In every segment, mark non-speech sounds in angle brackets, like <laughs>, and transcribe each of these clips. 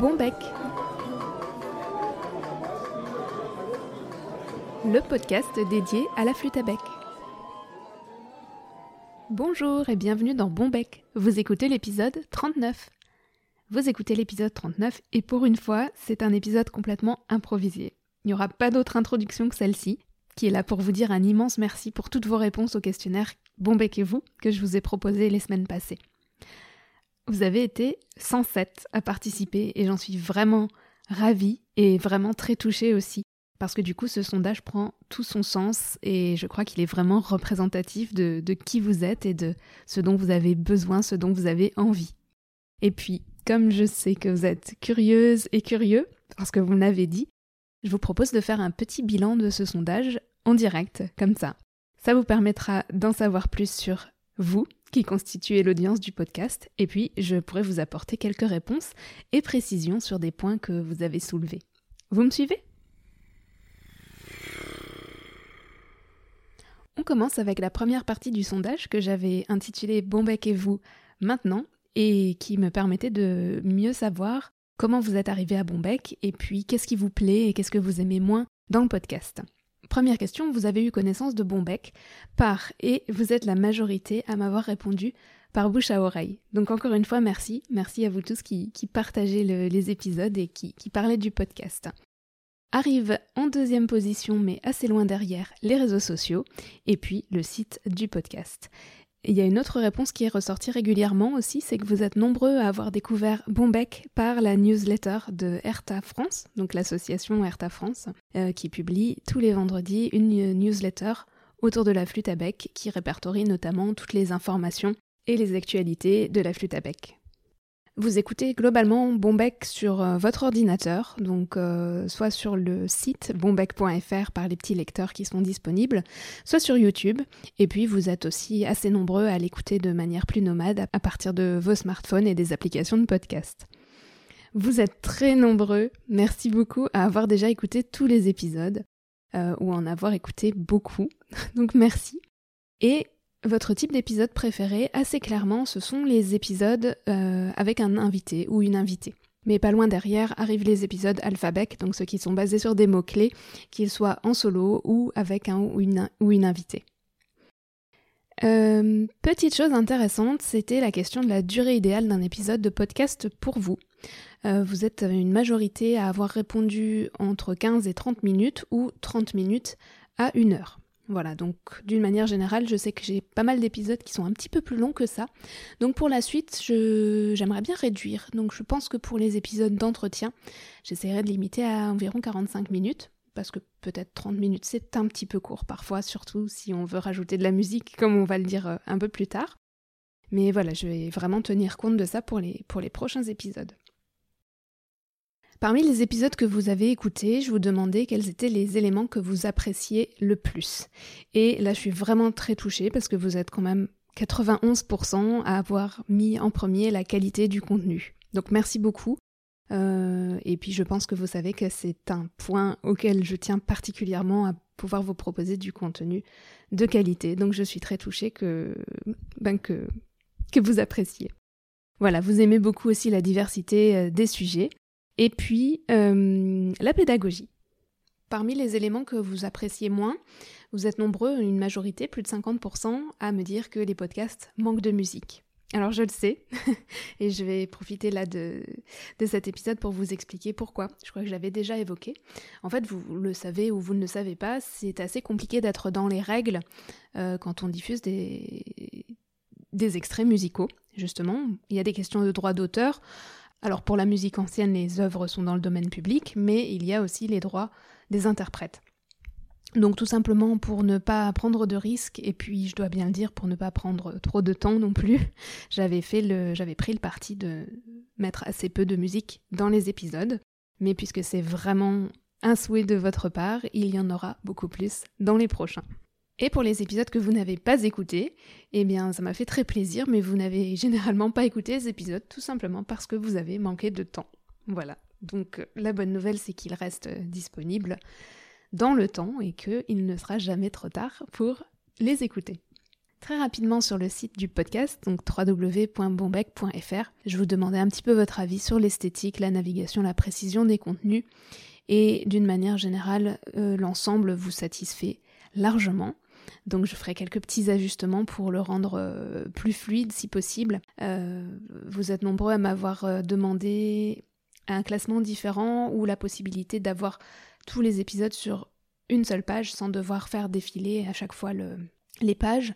Bon bec Le podcast dédié à la flûte à bec. Bonjour et bienvenue dans Bon bec. Vous écoutez l'épisode 39. Vous écoutez l'épisode 39 et pour une fois, c'est un épisode complètement improvisé. Il n'y aura pas d'autre introduction que celle-ci, qui est là pour vous dire un immense merci pour toutes vos réponses au questionnaire Bon bec et vous que je vous ai proposé les semaines passées. Vous avez été 107 à participer et j'en suis vraiment ravie et vraiment très touchée aussi. Parce que du coup, ce sondage prend tout son sens et je crois qu'il est vraiment représentatif de, qui vous êtes et de ce dont vous avez besoin, ce dont vous avez envie. Et puis, comme je sais que vous êtes curieuse et curieux, parce que vous l'avez dit, je vous propose de faire un petit bilan de ce sondage en direct, comme ça. Ça vous permettra d'en savoir plus sur vous, qui constituez l'audience du podcast, et puis je pourrai vous apporter quelques réponses et précisions sur des points que vous avez soulevés. Vous me suivez? On commence avec la première partie du sondage que j'avais intitulé Bombec et vous maintenant, et qui me permettait de mieux savoir comment vous êtes arrivé à Bombec, et puis qu'est-ce qui vous plaît et qu'est-ce que vous aimez moins dans le podcast. Première question, vous avez eu connaissance de Bombec par, et vous êtes la majorité à m'avoir répondu par bouche à oreille. Donc encore une fois, merci. Merci à vous tous qui, qui partagez les épisodes et qui, qui parlez du podcast. Arrive en deuxième position, mais assez loin derrière, les réseaux sociaux et puis le site du podcast. Il y a une autre réponse qui est ressortie régulièrement aussi, c'est que vous êtes nombreux à avoir découvert Bombec par la newsletter de Erta France, donc l'association Erta France, euh, qui publie tous les vendredis une newsletter autour de la flûte à bec qui répertorie notamment toutes les informations et les actualités de la flûte à bec. Vous écoutez globalement Bombec sur euh, votre ordinateur, donc euh, soit sur le site bombec.fr par les petits lecteurs qui sont disponibles, soit sur YouTube, et puis vous êtes aussi assez nombreux à l'écouter de manière plus nomade à partir de vos smartphones et des applications de podcast. Vous êtes très nombreux, merci beaucoup à avoir déjà écouté tous les épisodes, euh, ou en avoir écouté beaucoup, <laughs> donc merci. Et votre type d'épisode préféré, assez clairement, ce sont les épisodes euh, avec un invité ou une invitée. Mais pas loin derrière arrivent les épisodes alphabet, donc ceux qui sont basés sur des mots-clés, qu'ils soient en solo ou avec un ou une, une invitée. Euh, petite chose intéressante, c'était la question de la durée idéale d'un épisode de podcast pour vous. Euh, vous êtes une majorité à avoir répondu entre 15 et 30 minutes ou 30 minutes à 1 heure. Voilà, donc d'une manière générale, je sais que j'ai pas mal d'épisodes qui sont un petit peu plus longs que ça. Donc pour la suite, j'aimerais bien réduire. Donc je pense que pour les épisodes d'entretien, j'essaierai de limiter à environ 45 minutes. Parce que peut-être 30 minutes, c'est un petit peu court parfois, surtout si on veut rajouter de la musique, comme on va le dire euh, un peu plus tard. Mais voilà, je vais vraiment tenir compte de ça pour les, pour les prochains épisodes. Parmi les épisodes que vous avez écoutés, je vous demandais quels étaient les éléments que vous appréciez le plus. Et là, je suis vraiment très touchée parce que vous êtes quand même 91% à avoir mis en premier la qualité du contenu. Donc merci beaucoup. Euh, et puis je pense que vous savez que c'est un point auquel je tiens particulièrement à pouvoir vous proposer du contenu de qualité. Donc je suis très touchée que, ben que, que vous appréciez. Voilà, vous aimez beaucoup aussi la diversité euh, des sujets. Et puis, euh, la pédagogie. Parmi les éléments que vous appréciez moins, vous êtes nombreux, une majorité, plus de 50%, à me dire que les podcasts manquent de musique. Alors je le sais, <laughs> et je vais profiter là de, de, cet épisode pour vous expliquer pourquoi. Je crois que j'avais déjà évoqué. En fait, vous le savez ou vous ne le savez pas, c'est assez compliqué d'être dans les règles euh, quand on diffuse des, des extraits musicaux, justement. Il y a des questions de droit d'auteur. Alors pour la musique ancienne, les œuvres sont dans le domaine public, mais il y a aussi les droits des interprètes. Donc tout simplement pour ne pas prendre de risques, et puis je dois bien le dire pour ne pas prendre trop de temps non plus, <laughs> j'avais pris le parti de mettre assez peu de musique dans les épisodes. Mais puisque c'est vraiment un souhait de votre part, il y en aura beaucoup plus dans les prochains. Et pour les épisodes que vous n'avez pas écoutés, eh bien ça m'a fait très plaisir, mais vous n'avez <laughs> généralement pas écouté les épisodes tout simplement parce que vous avez manqué de temps. Voilà. Donc la bonne nouvelle c'est qu'il reste disponible dans le temps et qu'il ne sera jamais trop tard pour les écouter. très rapidement sur le site du podcast, donc www.bombec.fr. Je vous demandais un petit peu votre avis sur l'esthétique, la navigation, la précision des contenus. Et d'une manière générale, euh, l'ensemble vous satisfait largement. Donc je ferai quelques petits ajustements pour le rendre euh, plus fluide si possible. Euh, vous êtes nombreux à m'avoir demandé un classement différent ou la possibilité d'avoir tous les épisodes sur une seule page sans devoir faire défiler à chaque fois les pages.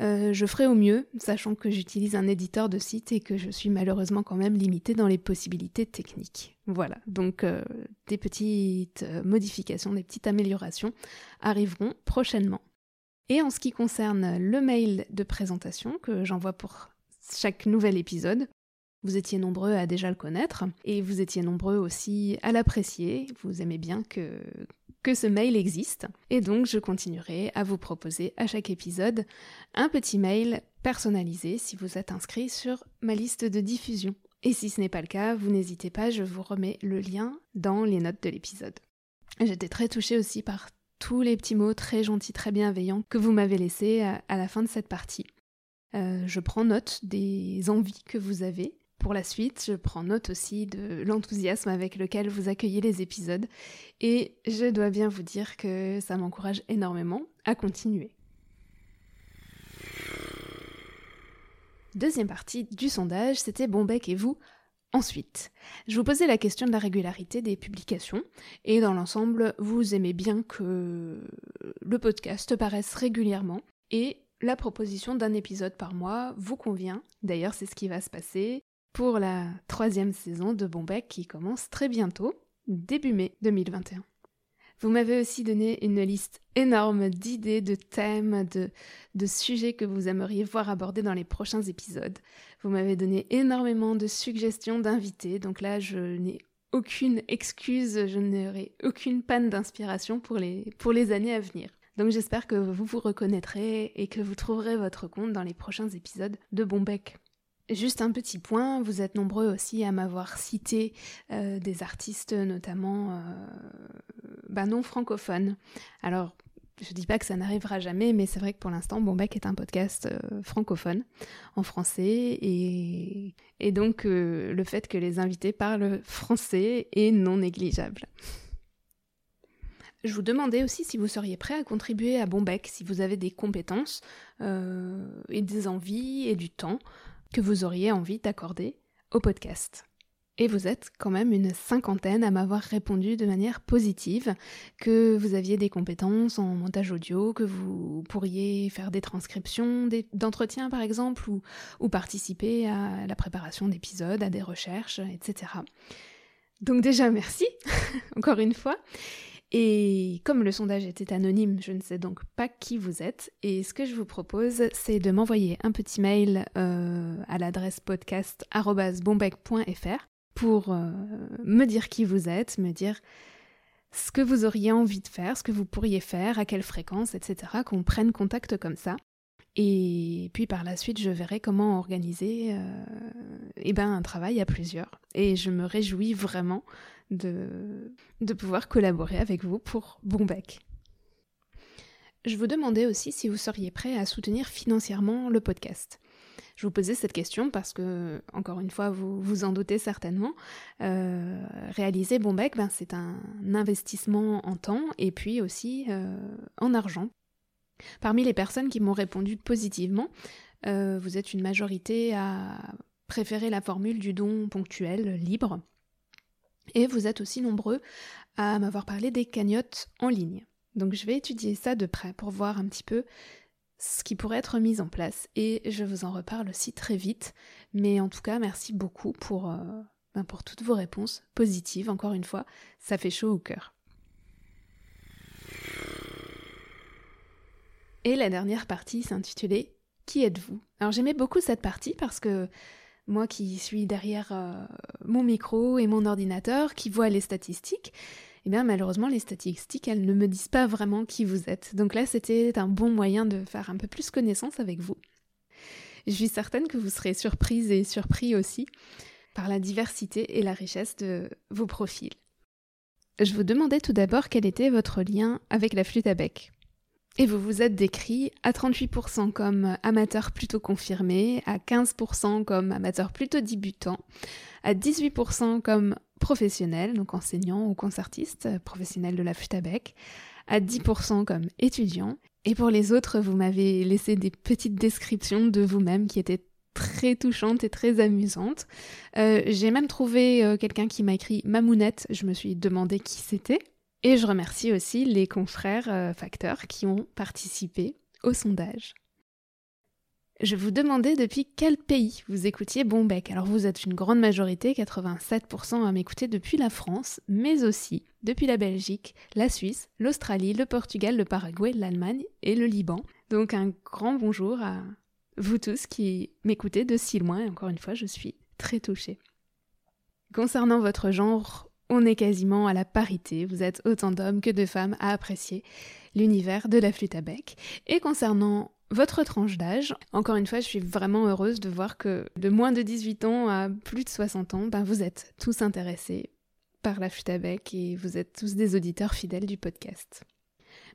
Euh, je ferai au mieux, sachant que j'utilise un éditeur de site et que je suis malheureusement quand même limitée dans les possibilités techniques. Voilà, donc euh, des petites euh, modifications, des petites améliorations arriveront prochainement. Et en ce qui concerne le mail de présentation que j'envoie pour chaque nouvel épisode, vous étiez nombreux à déjà le connaître et vous étiez nombreux aussi à l'apprécier. Vous aimez bien que, ce mail existe. Et donc, je continuerai à vous proposer à chaque épisode un petit mail personnalisé si vous êtes inscrit sur ma liste de diffusion. Et si ce n'est pas le cas, vous n'hésitez pas, je vous remets le lien dans les notes de l'épisode. J'étais très touchée aussi par tous les petits mots très gentils, très bienveillants que vous m'avez laissés à, la fin de cette partie. Euh, je prends note des envies que vous avez pour la suite, je prends note aussi de l'enthousiasme avec lequel vous accueillez les épisodes et je dois bien vous dire que ça m'encourage énormément à continuer. Deuxième partie du sondage, c'était Bombec et vous Ensuite, je vous posais la question de la régularité des publications, et dans l'ensemble, vous aimez bien que le podcast paraisse régulièrement, et la proposition d'un épisode par mois vous convient. D'ailleurs, c'est ce qui va se passer pour la troisième saison de Bombec qui commence très bientôt, début mai 2021. Vous m'avez aussi donné une liste énorme d'idées, de thèmes, de, de sujets que vous aimeriez voir abordés dans les prochains épisodes. Vous m'avez donné énormément de suggestions d'invités, donc là je n'ai aucune excuse, je n'aurai aucune panne d'inspiration pour les, pour les années à venir. Donc j'espère que vous vous reconnaîtrez et que vous trouverez votre compte dans les prochains épisodes de Bombec. Juste un petit point, vous êtes nombreux aussi à m'avoir cité euh, des artistes notamment euh, bah non francophones. Alors, je dis pas que ça n'arrivera jamais, mais c'est vrai que pour l'instant, Bombec est un podcast euh, francophone en français et, donc le fait que les invités parlent français est non négligeable. Je vous demandais aussi si vous seriez prêt à contribuer à Bombec, si vous avez des compétences et des envies et du temps que vous auriez envie d'accorder au podcast. Et vous êtes quand même une cinquantaine à m'avoir répondu de manière positive, que vous aviez des compétences en montage audio, que vous pourriez faire des transcriptions d'entretiens par exemple, ou, participer à la préparation d'épisodes, à des recherches, etc. Donc déjà merci, <laughs> encore une fois. Et comme le sondage était anonyme, je ne sais donc pas qui vous êtes. Et ce que je vous propose, c'est de m'envoyer un petit mail euh, à l'adresse podcast.bombec.fr pour euh, me dire qui vous êtes, me dire ce que vous auriez envie de faire, ce que vous pourriez faire, à quelle fréquence, etc. Qu'on prenne contact comme ça. Et puis par la suite, je verrai comment organiser euh, eh ben, un travail à plusieurs. Et je me réjouis vraiment de, de pouvoir collaborer avec vous pour Bombec. Je vous demandais aussi si vous seriez prêt à soutenir financièrement le podcast. Je vous posais cette question parce que, encore une fois, vous vous en doutez certainement, euh, réaliser Bombec, ben, c'est un investissement en temps et puis aussi euh, en argent. Parmi les personnes qui m'ont répondu positivement, euh, vous êtes une majorité à préférer la formule du don ponctuel, libre, et vous êtes aussi nombreux à m'avoir parlé des cagnottes en ligne. Donc je vais étudier ça de près pour voir un petit peu ce qui pourrait être mis en place et je vous en reparle aussi très vite. Mais en tout cas, merci beaucoup pour, euh, ben, pour toutes vos réponses positives. Encore une fois, ça fait chaud au cœur. Et la dernière partie s'intitulait Qui êtes-vous? Alors j'aimais beaucoup cette partie parce que moi qui suis derrière euh, mon micro et mon ordinateur, qui vois les statistiques, eh bien malheureusement les statistiques, elles ne me disent pas vraiment qui vous êtes. Donc là, c'était un bon moyen de faire un peu plus connaissance avec vous. Je suis certaine que vous serez surprise et surpris aussi par la diversité et la richesse de vos profils. Je vous demandais tout d'abord quel était votre lien avec la flûte à bec. Et vous vous êtes décrit à 38% comme amateur plutôt confirmé, à 15% comme amateur plutôt débutant, à 18% comme professionnel, donc enseignant ou concertiste, professionnel de la flûte à bec, à 10% comme étudiant. Et pour les autres, vous m'avez laissé des petites descriptions de vous-même qui étaient très touchantes et très amusantes. Euh, j'ai même trouvé euh, quelqu'un qui m'a écrit Mamounette, je me suis demandé qui c'était. Et je remercie aussi les confrères euh, facteurs qui ont participé au sondage. Je vous demandais depuis quel pays vous écoutiez Bombec. Alors vous êtes une grande majorité, 87% à m'écouter depuis la France, mais aussi depuis la Belgique, la Suisse, l'Australie, le Portugal, le Paraguay, l'Allemagne et le Liban. Donc un grand bonjour à vous tous qui m'écoutez de si loin et encore une fois je suis très touchée. Concernant votre genre, on est quasiment à la parité, vous êtes autant d'hommes que de femmes à apprécier l'univers de la flûte à bec. Et concernant votre tranche d'âge, encore une fois, je suis vraiment heureuse de voir que de moins de 18 ans à plus de 60 ans, ben vous êtes tous intéressés par la flûte à bec et vous êtes tous des auditeurs fidèles du podcast.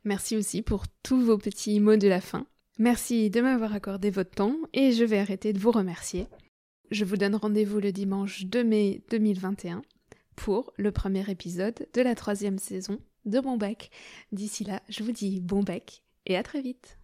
Merci aussi pour tous vos petits mots de la fin. Merci de m'avoir accordé votre temps et je vais arrêter de vous remercier. Je vous donne rendez-vous le dimanche 2 mai 2021 pour le premier épisode de la troisième saison de Bon Bec. D'ici là, je vous dis bon bec et à très vite.